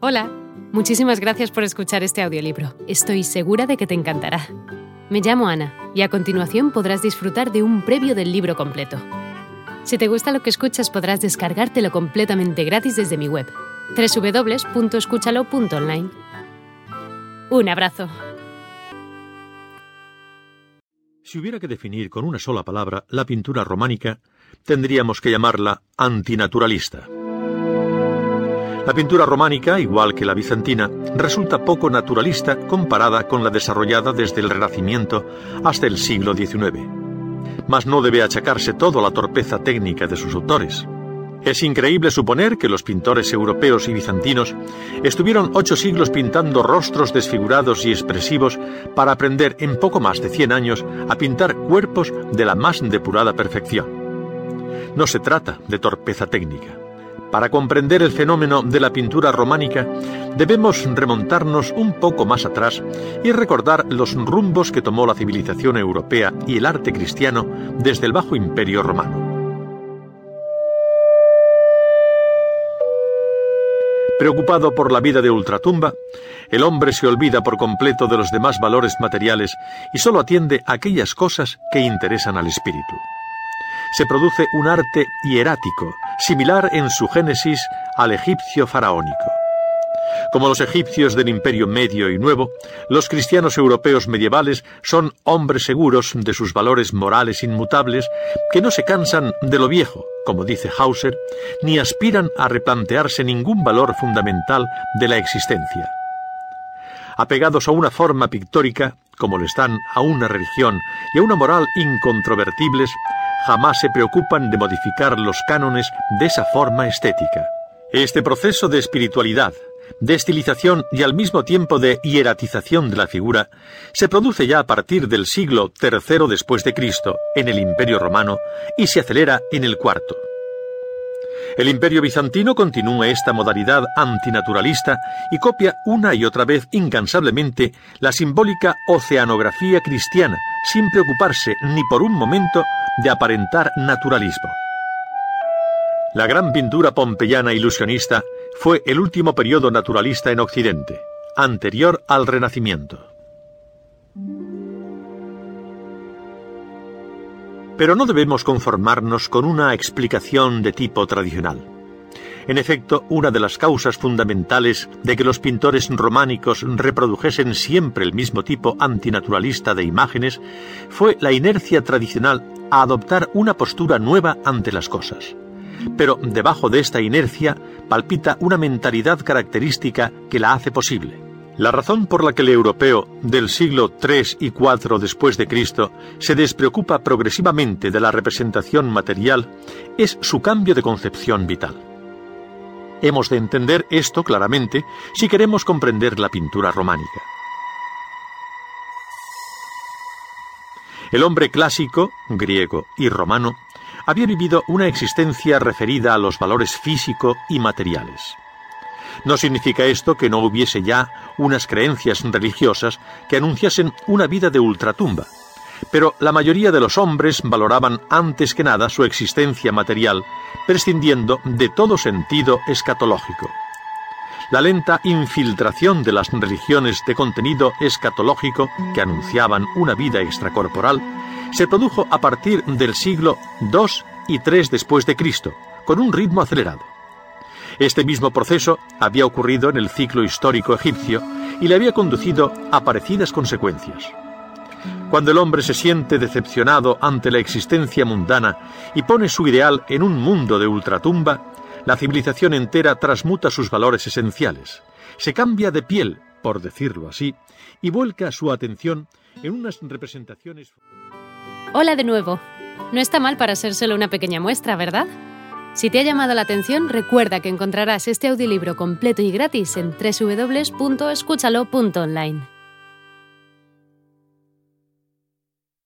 Hola, muchísimas gracias por escuchar este audiolibro. Estoy segura de que te encantará. Me llamo Ana y a continuación podrás disfrutar de un previo del libro completo. Si te gusta lo que escuchas podrás descargártelo completamente gratis desde mi web, www.escúchalo.online. Un abrazo. Si hubiera que definir con una sola palabra la pintura románica, tendríamos que llamarla antinaturalista. La pintura románica, igual que la bizantina, resulta poco naturalista comparada con la desarrollada desde el Renacimiento hasta el siglo XIX. Mas no debe achacarse todo a la torpeza técnica de sus autores. Es increíble suponer que los pintores europeos y bizantinos estuvieron ocho siglos pintando rostros desfigurados y expresivos para aprender en poco más de cien años a pintar cuerpos de la más depurada perfección. No se trata de torpeza técnica. Para comprender el fenómeno de la pintura románica, debemos remontarnos un poco más atrás y recordar los rumbos que tomó la civilización europea y el arte cristiano desde el Bajo Imperio Romano. Preocupado por la vida de ultratumba, el hombre se olvida por completo de los demás valores materiales y solo atiende a aquellas cosas que interesan al espíritu se produce un arte hierático, similar en su génesis al egipcio faraónico. Como los egipcios del Imperio Medio y Nuevo, los cristianos europeos medievales son hombres seguros de sus valores morales inmutables que no se cansan de lo viejo, como dice Hauser, ni aspiran a replantearse ningún valor fundamental de la existencia. Apegados a una forma pictórica, como lo están a una religión y a una moral incontrovertibles, jamás se preocupan de modificar los cánones de esa forma estética. Este proceso de espiritualidad, de estilización y al mismo tiempo de hieratización de la figura se produce ya a partir del siglo III después de Cristo en el Imperio Romano y se acelera en el IV. El Imperio bizantino continúa esta modalidad antinaturalista y copia una y otra vez incansablemente la simbólica oceanografía cristiana, sin preocuparse ni por un momento de aparentar naturalismo. La gran pintura pompeyana ilusionista fue el último periodo naturalista en Occidente, anterior al Renacimiento. Pero no debemos conformarnos con una explicación de tipo tradicional. En efecto, una de las causas fundamentales de que los pintores románicos reprodujesen siempre el mismo tipo antinaturalista de imágenes fue la inercia tradicional a adoptar una postura nueva ante las cosas. Pero debajo de esta inercia palpita una mentalidad característica que la hace posible. La razón por la que el europeo del siglo III y IV después de Cristo se despreocupa progresivamente de la representación material es su cambio de concepción vital. Hemos de entender esto claramente si queremos comprender la pintura románica. El hombre clásico, griego y romano, había vivido una existencia referida a los valores físico y materiales. No significa esto que no hubiese ya unas creencias religiosas que anunciasen una vida de ultratumba, pero la mayoría de los hombres valoraban antes que nada su existencia material, prescindiendo de todo sentido escatológico. La lenta infiltración de las religiones de contenido escatológico que anunciaban una vida extracorporal se produjo a partir del siglo II y III después de Cristo, con un ritmo acelerado. Este mismo proceso había ocurrido en el ciclo histórico egipcio y le había conducido a parecidas consecuencias. Cuando el hombre se siente decepcionado ante la existencia mundana y pone su ideal en un mundo de ultratumba, la civilización entera transmuta sus valores esenciales, se cambia de piel, por decirlo así, y vuelca su atención en unas representaciones. Hola de nuevo. No está mal para ser solo una pequeña muestra, ¿verdad? Si te ha llamado la atención, recuerda que encontrarás este audiolibro completo y gratis en www.escúchalo.online.